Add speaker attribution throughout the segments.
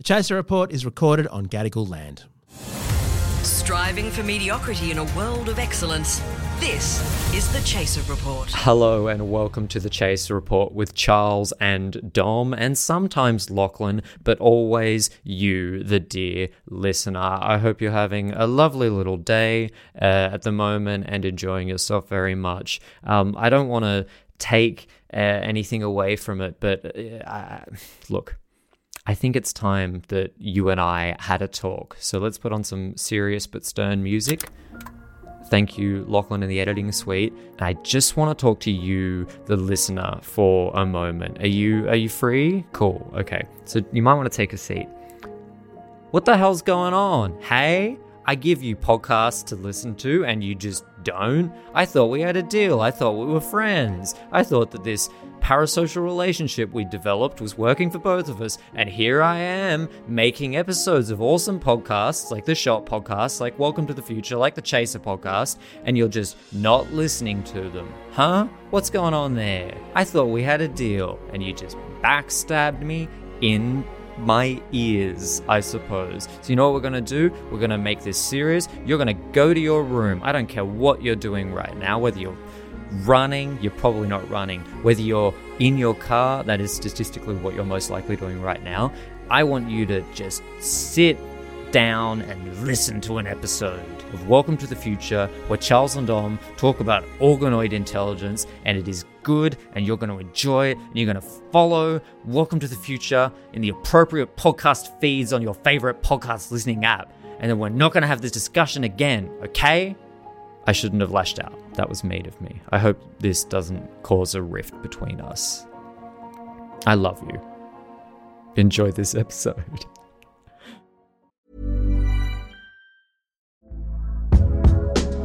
Speaker 1: The Chaser Report is recorded on Gadigal land.
Speaker 2: Striving for mediocrity in a world of excellence. This is the Chaser Report.
Speaker 3: Hello and welcome to the Chaser Report with Charles and Dom, and sometimes Lachlan, but always you, the dear listener. I hope you're having a lovely little day uh, at the moment and enjoying yourself very much. Um, I don't want to take uh, anything away from it, but uh, look. I think it's time that you and I had a talk. So let's put on some serious but stern music. Thank you, Lachlan, in the editing suite. I just want to talk to you, the listener, for a moment. Are you are you free? Cool. Okay. So you might want to take a seat. What the hell's going on? Hey? I give you podcasts to listen to and you just don't? I thought we had a deal. I thought we were friends. I thought that this parasocial relationship we developed was working for both of us, and here I am making episodes of awesome podcasts like the Shot podcast, like Welcome to the Future, like the Chaser podcast, and you're just not listening to them. Huh? What's going on there? I thought we had a deal, and you just backstabbed me in my ears, I suppose. So, you know what we're gonna do? We're gonna make this serious. You're gonna go to your room. I don't care what you're doing right now, whether you're running, you're probably not running. Whether you're in your car, that is statistically what you're most likely doing right now. I want you to just sit down and listen to an episode of Welcome to the Future where Charles and Dom talk about organoid intelligence and it is good and you're going to enjoy it and you're going to follow Welcome to the Future in the appropriate podcast feeds on your favorite podcast listening app. And then we're not going to have this discussion again, okay? I shouldn't have lashed out. That was mean of me. I hope this doesn't cause a rift between us. I love you. Enjoy this episode.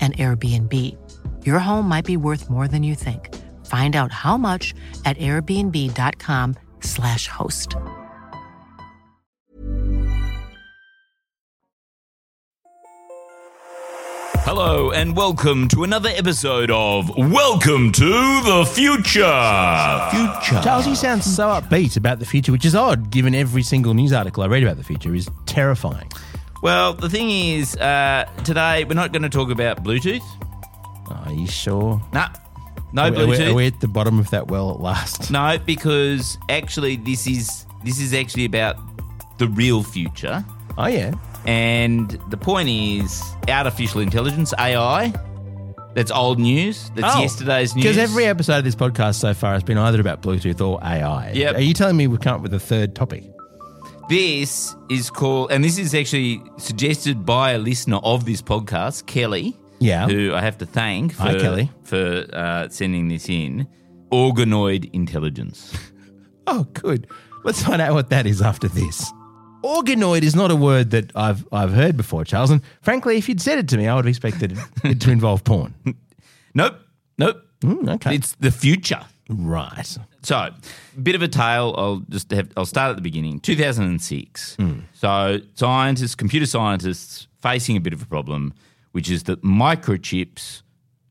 Speaker 4: an Airbnb. Your home might be worth more than you think. Find out how much at airbnb.com/slash host.
Speaker 5: Hello, and welcome to another episode of Welcome to the Future. Future.
Speaker 1: Charles, you sound so upbeat about the future, which is odd given every single news article I read about the future is terrifying.
Speaker 5: Well, the thing is, uh, today we're not going to talk about Bluetooth.
Speaker 1: Are you sure?
Speaker 5: Nah, no
Speaker 1: Are we, are we- are we at the bottom of that well at last?
Speaker 5: No, because actually, this is this is actually about the real future.
Speaker 1: Oh, yeah.
Speaker 5: And the point is artificial intelligence, AI. That's old news. That's
Speaker 1: Oh,
Speaker 5: yesterday's news.
Speaker 1: Because every episode of this podcast so far has been either about Bluetooth or AI.
Speaker 5: Yep.
Speaker 1: Are you telling me we've come up with a third topic?
Speaker 5: This is called, and this is actually suggested by a listener of this podcast, Kelly.
Speaker 1: Yeah.
Speaker 5: Who I have to thank for,
Speaker 1: Hi, Kelly.
Speaker 5: for uh, sending this in. Organoid intelligence.
Speaker 1: Oh, good. Let's find out what that is after this. Organoid is not a word that I've I've heard before, Charles. And frankly, if you'd said it to me, I would have expected it to involve porn.
Speaker 5: Nope. Nope.
Speaker 1: Mm, okay.
Speaker 5: It's the future.
Speaker 1: Right.
Speaker 5: So, bit of a tale. I'll just have. I'll start at the beginning. 2006. Hmm. So, scientists, computer scientists, facing a bit of a problem, which is that microchips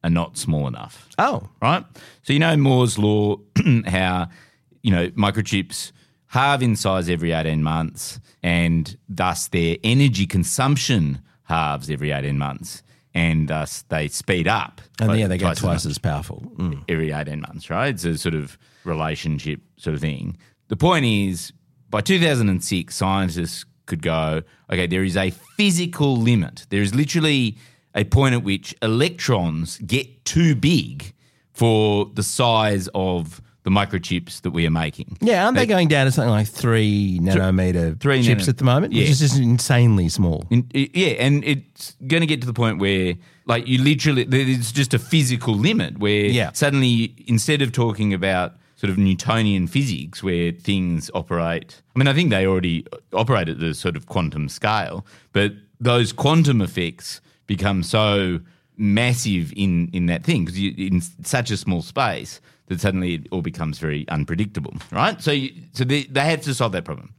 Speaker 5: are not small enough.
Speaker 1: Oh,
Speaker 5: Right. So you know Moore's law, how you know microchips halve in size every 18 months, and thus their energy consumption halves every 18 months, and thus they speed up.
Speaker 1: and
Speaker 5: by
Speaker 1: yeah, they get
Speaker 5: twice as
Speaker 1: as powerful. Mm.
Speaker 5: every 18 months, right? It's a sort of relationship sort of thing. The point is, by 2006, scientists could go, okay, there is a physical limit. There is literally a point at which electrons get too big for the size of the microchips that we are making.
Speaker 1: Yeah, aren't they going down to something like three nanometer
Speaker 5: three
Speaker 1: chips
Speaker 5: nano-
Speaker 1: at the moment?
Speaker 5: Yeah.
Speaker 1: Which is just insanely small.
Speaker 5: In, i- yeah, and it's going to get to the point where, like, you literally, there's just a physical limit where
Speaker 1: Yeah.
Speaker 5: suddenly, instead of talking about sort of Newtonian physics where things operate. I mean, I think they already operate at the sort of quantum scale, but those quantum effects become so massive in in that thing because you in such a small space that suddenly it all becomes very unpredictable, right? So, you, so they, they have to solve that problem.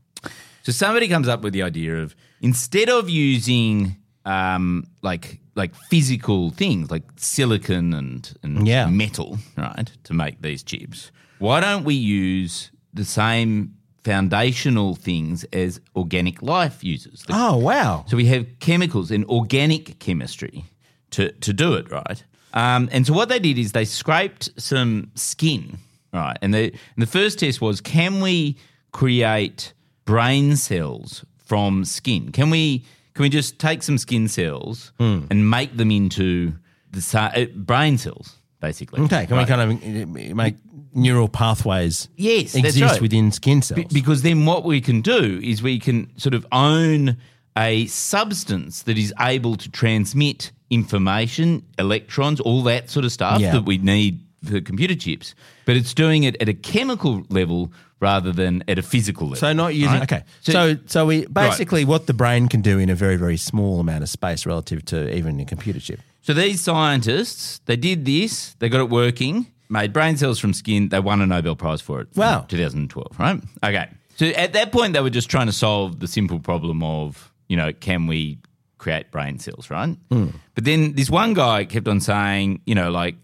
Speaker 5: So somebody comes up with the idea of instead of using um, like like physical things like silicon and, and
Speaker 1: Yeah.
Speaker 5: metal, right, to make these chips, why don't we use the same foundational things as organic life uses? The
Speaker 1: Oh, wow.
Speaker 5: so we have chemicals and organic chemistry to, to do it, right? Um, and so what they did is they scraped some skin, right? And the, and the first test was can we create brain cells from skin? Can we can we just take some skin cells
Speaker 1: Hmm.
Speaker 5: and make them into the uh, brain cells, basically?
Speaker 1: Okay, can
Speaker 5: right?
Speaker 1: we kind of uh, make neural pathways
Speaker 5: Yes, that's
Speaker 1: exist
Speaker 5: right.
Speaker 1: within skin cells?
Speaker 5: Be- because then what we can do is we can sort of own a substance that is able to transmit information, electrons, all that sort of stuff
Speaker 1: Yeah.
Speaker 5: that we need for computer chips, but it's doing it at a chemical level rather than at a physical level.
Speaker 1: So not using
Speaker 5: right?
Speaker 1: okay. So so, we basically what the brain can do in a very very small amount of space relative to even a computer chip.
Speaker 5: So these scientists, they did this, they got it working, made brain cells from skin, they won a Nobel Prize for it. in
Speaker 1: Wow.
Speaker 5: 2012, right? Okay. So at that point, they were just trying to solve the simple problem of, you know, can we create brain cells, right? But then this one guy kept on saying, you know, like,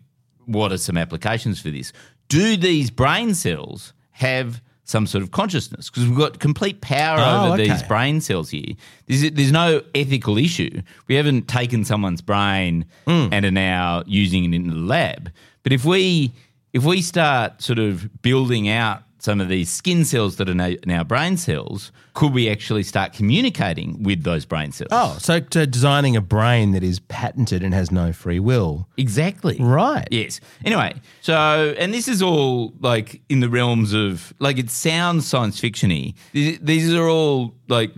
Speaker 5: what are some applications for this? Do these brain cells have some sort of consciousness? Because we've got complete power
Speaker 1: Oh,
Speaker 5: over
Speaker 1: okay.
Speaker 5: these brain cells here. There's, there's no ethical issue. We haven't taken someone's brain
Speaker 1: Hmm.
Speaker 5: and are now using it in the lab. But if we if we start sort of building out some of these skin cells that are now, now brain cells, could we actually start communicating with those brain cells?
Speaker 1: Oh, so to designing a brain that is patented and has no free will.
Speaker 5: exactly.
Speaker 1: Right.
Speaker 5: Yes. Anyway, so and this is all like in the realms of like it sounds science fictiony. These are all like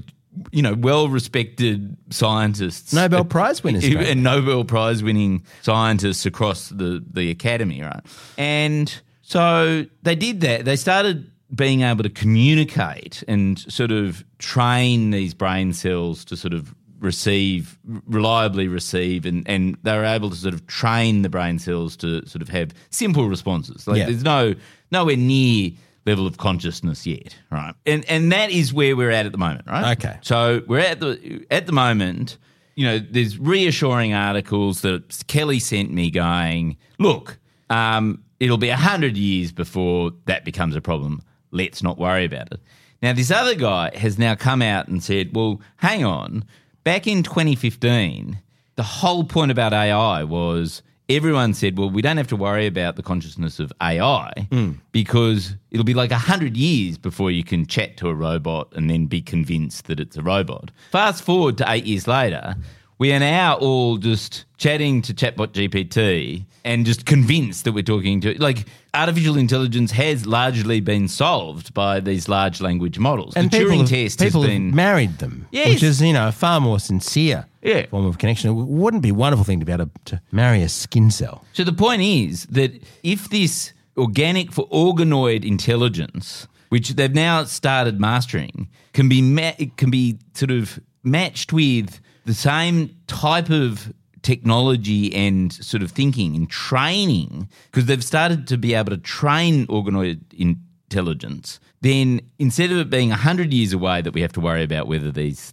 Speaker 5: you know well respected scientists,
Speaker 1: Nobel Prize winners,
Speaker 5: and. Nobel Prize winning scientists across the the academy, right? And so they did that. They started being able to communicate and sort of train these brain cells to sort of receive reliably receive and and they were able to sort of train the brain cells to sort of have simple responses like
Speaker 1: Yeah.
Speaker 5: there's no nowhere near level of consciousness yet right and and that is where we're at at the moment right
Speaker 1: Okay.
Speaker 5: so we're at the at the moment you know there's reassuring articles that kelly sent me going look um, it'll be 100 years before that becomes a problem. Let's not worry about it. Now this other guy has now come out and said well hang on. Back in 2015 the whole point about ai was everyone said well we don't have to worry about the consciousness of ai hmm. because it'll be like 100 years before you can chat to a robot and then be convinced that it's a robot. Fast forward to eight years later we are now all just chatting to chatbot GPT and just convinced that we're talking to like artificial intelligence has largely been solved by these large language models.
Speaker 1: And
Speaker 5: the Turing
Speaker 1: have,
Speaker 5: test
Speaker 1: people
Speaker 5: has
Speaker 1: have
Speaker 5: been
Speaker 1: married them,
Speaker 5: Yes.
Speaker 1: which is you know a far more sincere
Speaker 5: Yeah.
Speaker 1: form of connection. It wouldn't be a wonderful thing to be able to, to marry a skin cell.
Speaker 5: So the point is that if this organic for organoid intelligence, which they've now started mastering, can be ma- it can be sort of matched with the same type of technology and sort of thinking and training, because they've started to be able to train organoid intelligence, then instead of it being 100 years away that we have to worry about whether these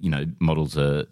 Speaker 5: you know models are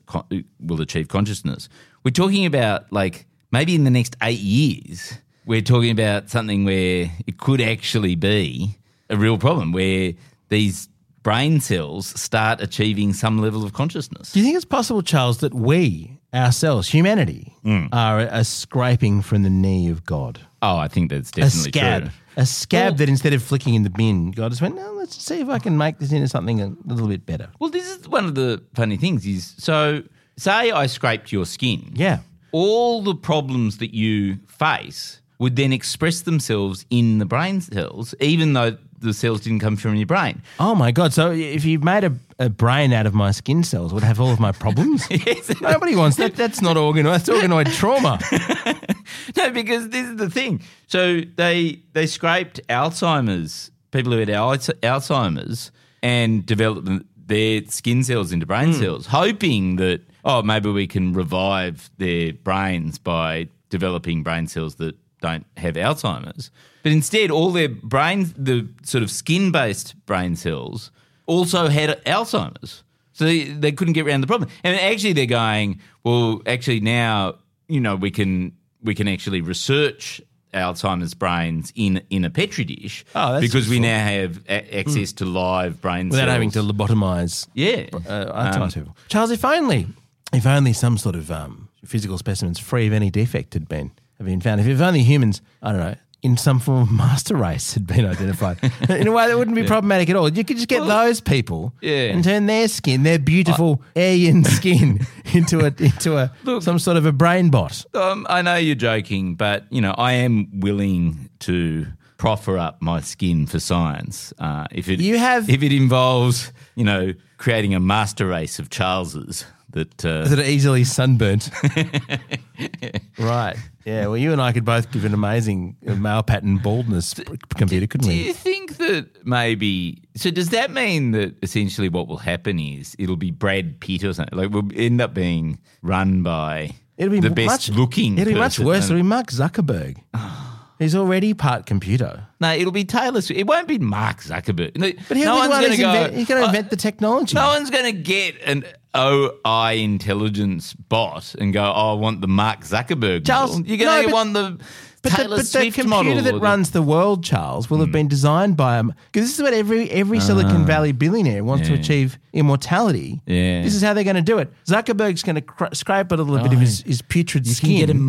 Speaker 5: will achieve consciousness, we're talking about like maybe in the next 8 years we're talking about something where it could actually be a real problem where these brain cells start achieving some level of consciousness.
Speaker 1: Do you think it's possible, Charles, that we ourselves, humanity,
Speaker 5: Mm.
Speaker 1: are a, a scraping from the knee of God?
Speaker 5: Oh, I think that's definitely A
Speaker 1: scab.
Speaker 5: true.
Speaker 1: A scab
Speaker 5: Well-
Speaker 1: that instead of flicking in the bin, God just went, no, let's see if I can make this into something a little bit better.
Speaker 5: Well, this is one of the funny things is so say I scraped your skin.
Speaker 1: Yeah.
Speaker 5: All the problems that you face would then express themselves in the brain cells, even though the cells didn't come from your brain.
Speaker 1: Oh my God. So if you made a, a brain out of my skin cells, would have all of my problems?
Speaker 5: Yes.
Speaker 1: Nobody wants that. That's not organoid. That's organoid trauma.
Speaker 5: no, because this is the thing. So they they scraped Alzheimer's people who had Alzheimer's and developed their skin cells into brain
Speaker 1: Hmm.
Speaker 5: cells, hoping that oh maybe we can revive their brains by developing brain cells that don't have Alzheimer's. But instead, all their brains, the sort of skin based brain cells, also had Alzheimer's. So they, they couldn't get around the problem. And actually, they're going, well, actually now, you know, we can we can actually research Alzheimer's brains in in a petri dish
Speaker 1: Oh, that's
Speaker 5: because we
Speaker 1: useful.
Speaker 5: now have a- access to live brain
Speaker 1: Without
Speaker 5: cells
Speaker 1: having to lobotomize
Speaker 5: yeah.
Speaker 1: uh, Alzheimer's people. Charles, if only, if only some sort of um, physical specimens free of any defect had been have been found. If, if only humans, I don't know, in some form of master race had been identified in a way that wouldn't be problematic at all. You could just get those people
Speaker 5: yeah.
Speaker 1: and turn their skin, their beautiful alien skin, into a into a some sort of a brain bot.
Speaker 5: Um, I know you're joking, but you know I am willing to proffer up my skin for science. Uh, if it
Speaker 1: You have-
Speaker 5: if it involves you know creating a master race of Charleses that uh,
Speaker 1: that are easily sunburnt. right. Yeah. Well, you and I could both give an amazing uh, male pattern baldness computer, couldn't
Speaker 5: Do
Speaker 1: we?
Speaker 5: Do you think that maybe? So does that mean that essentially what will happen is it'll be Brad Pitt or something? Like we'll end up being run by
Speaker 1: It'll be
Speaker 5: the
Speaker 1: much,
Speaker 5: best looking.
Speaker 1: It'll be much worse. It'll be Mark Zuckerberg. He's already part computer.
Speaker 5: No, it'll be Taylor Swift. It won't be Mark Zuckerberg. No,
Speaker 1: But he'll
Speaker 5: no
Speaker 1: be
Speaker 5: one's going to go.
Speaker 1: invent, he's going to
Speaker 5: "Oh,
Speaker 1: invent the technology.
Speaker 5: No one's going to get an OI intelligence bot and go, oh, I want the Mark Zuckerberg
Speaker 1: Charles,
Speaker 5: model. You're going to
Speaker 1: but-
Speaker 5: want the
Speaker 1: but the,
Speaker 5: Taylor
Speaker 1: but the computer
Speaker 5: model.
Speaker 1: that runs the world, Charles, will have been designed by him. Because this is what every every Silicon Valley billionaire wants to
Speaker 5: Ah.
Speaker 1: Achieve immortality.
Speaker 5: Yeah.
Speaker 1: This is how they're going to do it. Zuckerberg's going to cr- scrape a little bit of his, his putrid skin.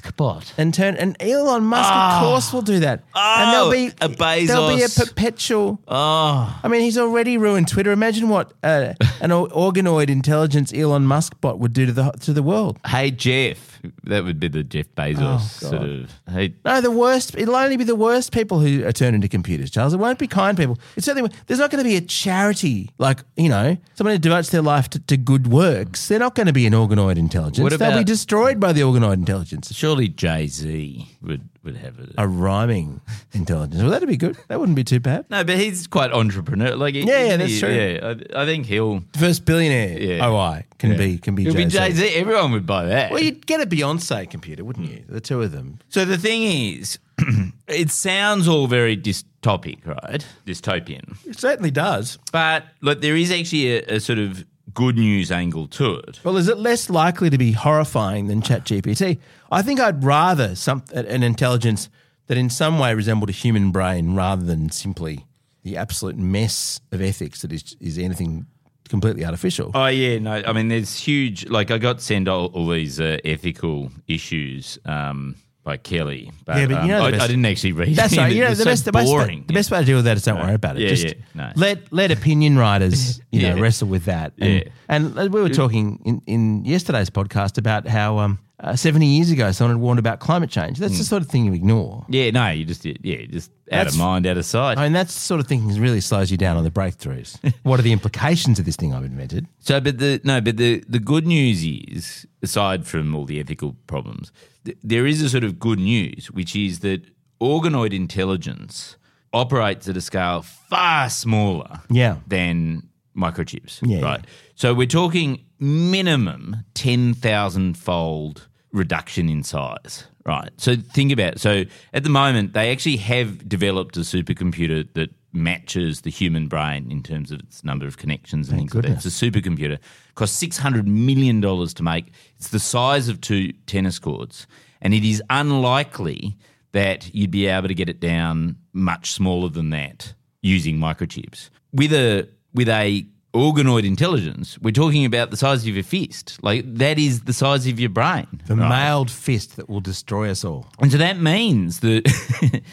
Speaker 5: bot.
Speaker 1: and turn and Elon Musk,
Speaker 5: Ah.
Speaker 1: of course, will do that. and
Speaker 5: Oh,
Speaker 1: there'll be
Speaker 5: a
Speaker 1: There'll be a
Speaker 5: Bezos.
Speaker 1: perpetual.
Speaker 5: Oh,
Speaker 1: I mean, he's already ruined Twitter. Imagine what uh, an or- organoid intelligence Elon Musk bot would do to the to the world.
Speaker 5: hey, Jeff. That would be the Jeff Bezos
Speaker 1: Oh,
Speaker 5: sort of. Hey,
Speaker 1: No, the worst. It'll only be the worst people who are turned into computers, Charles. It won't be kind people. It's certainly there's not going to be a charity like you know someone who devotes their life to, to good works. They're not going to be an organoid intelligence.
Speaker 5: What
Speaker 1: They'll be destroyed by the organoid intelligence.
Speaker 5: surely Jay Z would, would have it.
Speaker 1: A rhyming intelligence. Well, that'd be good. That wouldn't be too bad.
Speaker 5: No, but he's quite entrepreneur. Like,
Speaker 1: Yeah, yeah, that's true.
Speaker 5: Yeah, I, I think he'll.
Speaker 1: First billionaire
Speaker 5: Yeah.
Speaker 1: OI can be can be
Speaker 5: He'll be
Speaker 1: Jay-Z.
Speaker 5: Jay Z. Everyone would buy that.
Speaker 1: Well, you'd get a Beyonce computer, wouldn't you? The two of them.
Speaker 5: So the thing is, it sounds all very dystopic, right? Dystopian.
Speaker 1: It certainly does.
Speaker 5: But look, there is actually a, a sort of good news angle to it.
Speaker 1: Well, is it less likely to be horrifying than ChatGPT? I think I'd rather some an intelligence that in some way resembled a human brain rather than simply the absolute mess of ethics that is is anything completely artificial.
Speaker 5: Oh yeah, no. I mean, there's huge. Like, I got sent all, all these uh, ethical issues um, by Kelly, but,
Speaker 1: Yeah, but you know
Speaker 5: um, I,
Speaker 1: best-
Speaker 5: I didn't actually read.
Speaker 1: That's right. You know, the
Speaker 5: so
Speaker 1: best, the best, way,
Speaker 5: boring.
Speaker 1: the best way to deal with that is don't worry about it.
Speaker 5: Yeah,
Speaker 1: Just
Speaker 5: yeah, no.
Speaker 1: let let opinion writers, you know, wrestle with that. And,
Speaker 5: Yeah.
Speaker 1: and we were talking in, in yesterday's podcast about how um, uh, 70 years ago someone had warned about climate change. That's
Speaker 5: Hmm.
Speaker 1: the sort of thing you ignore.
Speaker 5: Yeah, no, you just yeah, just out
Speaker 1: That's-
Speaker 5: of mind, out of sight.
Speaker 1: I mean, that's the sort of thing that really slows you down on the breakthroughs. what are the implications of this thing I've invented?
Speaker 5: So, but the no, but the the good news is, aside from all the ethical problems, th- there is a sort of good news, which is that organoid intelligence operates at a scale far smaller,
Speaker 1: Yeah.
Speaker 5: than microchips,
Speaker 1: Yeah,
Speaker 5: right? So we're talking minimum ten thousand fold reduction in size, right? So think about it. So at the moment, they actually have developed a supercomputer that matches the human brain in terms of its number of connections and things like that. It's a supercomputer. Costs six hundred million dollars to make. It's the size of two tennis courts, and it is unlikely that you'd be able to get it down much smaller than that using microchips. With a with a organoid intelligence, we're talking about the size of your fist. Like that is the size of your brain.
Speaker 1: The
Speaker 5: right?
Speaker 1: mailed fist that will destroy us all.
Speaker 5: And so that means that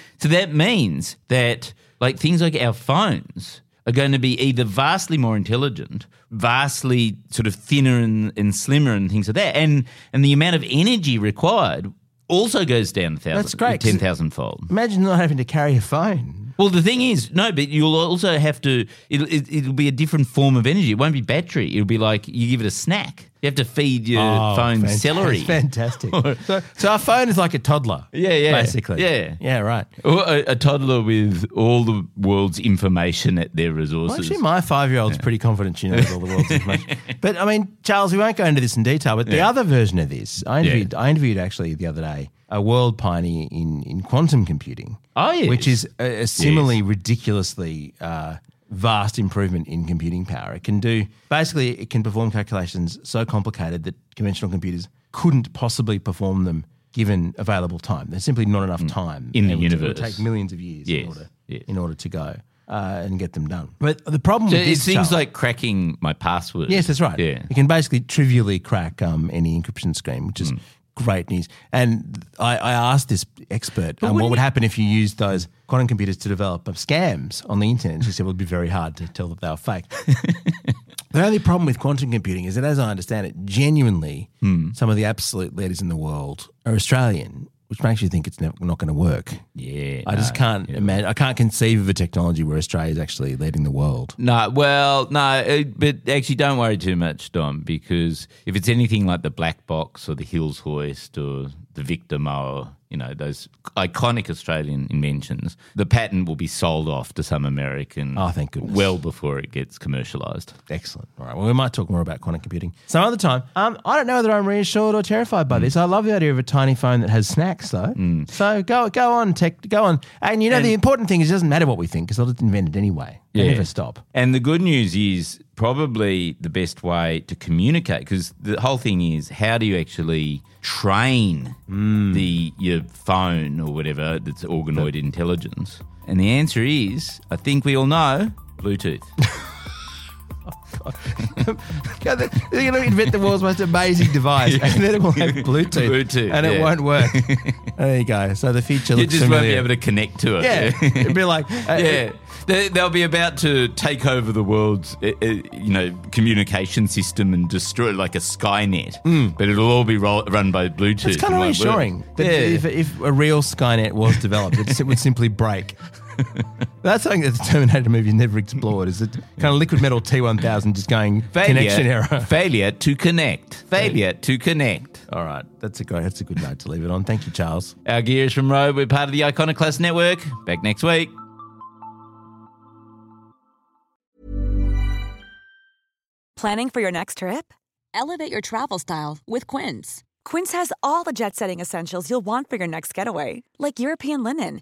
Speaker 5: so that means that like things like our phones are going to be either vastly more intelligent, vastly sort of thinner and, and slimmer and things like that. And and the amount of energy required also goes down a thousand,
Speaker 1: That's great, 'cause-
Speaker 5: ten thousand fold.
Speaker 1: Imagine not having to carry a phone.
Speaker 5: Well, the thing is, no, but you'll also have to. It'll, it, it'll be a different form of energy. It won't be battery. It'll be like you give it a snack. You have to feed your
Speaker 1: Oh,
Speaker 5: phone
Speaker 1: fant-
Speaker 5: celery.
Speaker 1: Fantastic. so, so our phone is like a toddler.
Speaker 5: Yeah, yeah.
Speaker 1: Basically.
Speaker 5: Yeah.
Speaker 1: Yeah, right.
Speaker 5: Or a, a toddler with all the world's information at their
Speaker 1: Well,
Speaker 5: resources.
Speaker 1: actually, my five year old's pretty confident she knows all the world's information. But I mean, Charles, we won't go into this in detail, but the
Speaker 5: Yeah.
Speaker 1: other version of this, I interviewed, I interviewed actually the other day a world pioneer in, in quantum computing.
Speaker 5: Oh, yes.
Speaker 1: Which is a, a similarly ridiculously uh, vast improvement in computing power. It can do, basically, it can perform calculations so complicated that conventional computers couldn't possibly perform them given available time. There's simply not enough time
Speaker 5: Mm. In the
Speaker 1: would- It would
Speaker 5: universe.
Speaker 1: take millions of years in order
Speaker 5: yes.
Speaker 1: in order to go uh, and get them done. But the problem
Speaker 5: So
Speaker 1: with this,
Speaker 5: things
Speaker 1: Charles-
Speaker 5: like cracking my password.
Speaker 1: yes, that's right.
Speaker 5: Yeah.
Speaker 1: you can basically trivially crack um, any encryption scheme, which is great news. And I, I asked this expert um, what would happen if you used those quantum computers to develop um, scams on the internet. And she said, "Well, it'd be very hard to tell that they were fake." The only problem with quantum computing is that, as I understand it, genuinely,
Speaker 5: Hmm.
Speaker 1: some of the absolute leaders in the world are Australian, which makes you think it's never, not going to work.
Speaker 5: Yeah.
Speaker 1: I just can't
Speaker 5: yeah.
Speaker 1: imagine. I can't conceive of a technology where Australia is actually leading the world.
Speaker 5: No, well, no, uh, but actually, don't worry too much, Dom, because if it's anything like the Black Box or the Hills Hoist or the Victa Mower, you know, those iconic Australian inventions, the patent will be sold off to some American.
Speaker 1: Oh, thank goodness.
Speaker 5: Well before it gets commercialised.
Speaker 1: Excellent. All right. Well, we might talk more about quantum computing some other time. Um, I don't know whether I'm reassured or terrified
Speaker 5: Mm.
Speaker 1: by this. I love the idea of a tiny phone that has snacks, though. So go go on, tech, go on. And you know, the important thing is it doesn't matter what we think because they'll just invent it anyway. They
Speaker 5: Yeah.
Speaker 1: never stop.
Speaker 5: And the good news is probably the best way to communicate because the whole thing is how do you actually train mm. the your phone or whatever that's organoid intelligence? And the answer is, I think we all know, Bluetooth.
Speaker 1: God, they- They're going to invent the world's most amazing device, and then it will have Bluetooth,
Speaker 5: Bluetooth,
Speaker 1: and it
Speaker 5: yeah.
Speaker 1: won't work. there you go. So the future
Speaker 5: you just won't be able to connect to it.
Speaker 1: Yeah, it'd be like uh,
Speaker 5: yeah. They, they'll be about to take over the world's, uh, uh, you know, communication system and destroy it like a Skynet. But it'll all be ro- run by Bluetooth.
Speaker 1: It's kind of reassuring that
Speaker 5: Yeah.
Speaker 1: if, if a real Skynet was developed, it would simply break. That's something that the Terminator movie never explored. Is it kind of liquid metal T1000 just going connection error?
Speaker 5: Failure to connect. Failure to connect.
Speaker 1: All right, that's a great, that's a good note to leave it on. Thank you, Charles.
Speaker 5: Our gear is from Rode. We're part of the Iconoclast Network. Back next week.
Speaker 6: Planning for your next trip?
Speaker 7: Elevate your travel style with Quince.
Speaker 6: Quince has all the jet setting essentials you'll want for your next getaway, like European linen,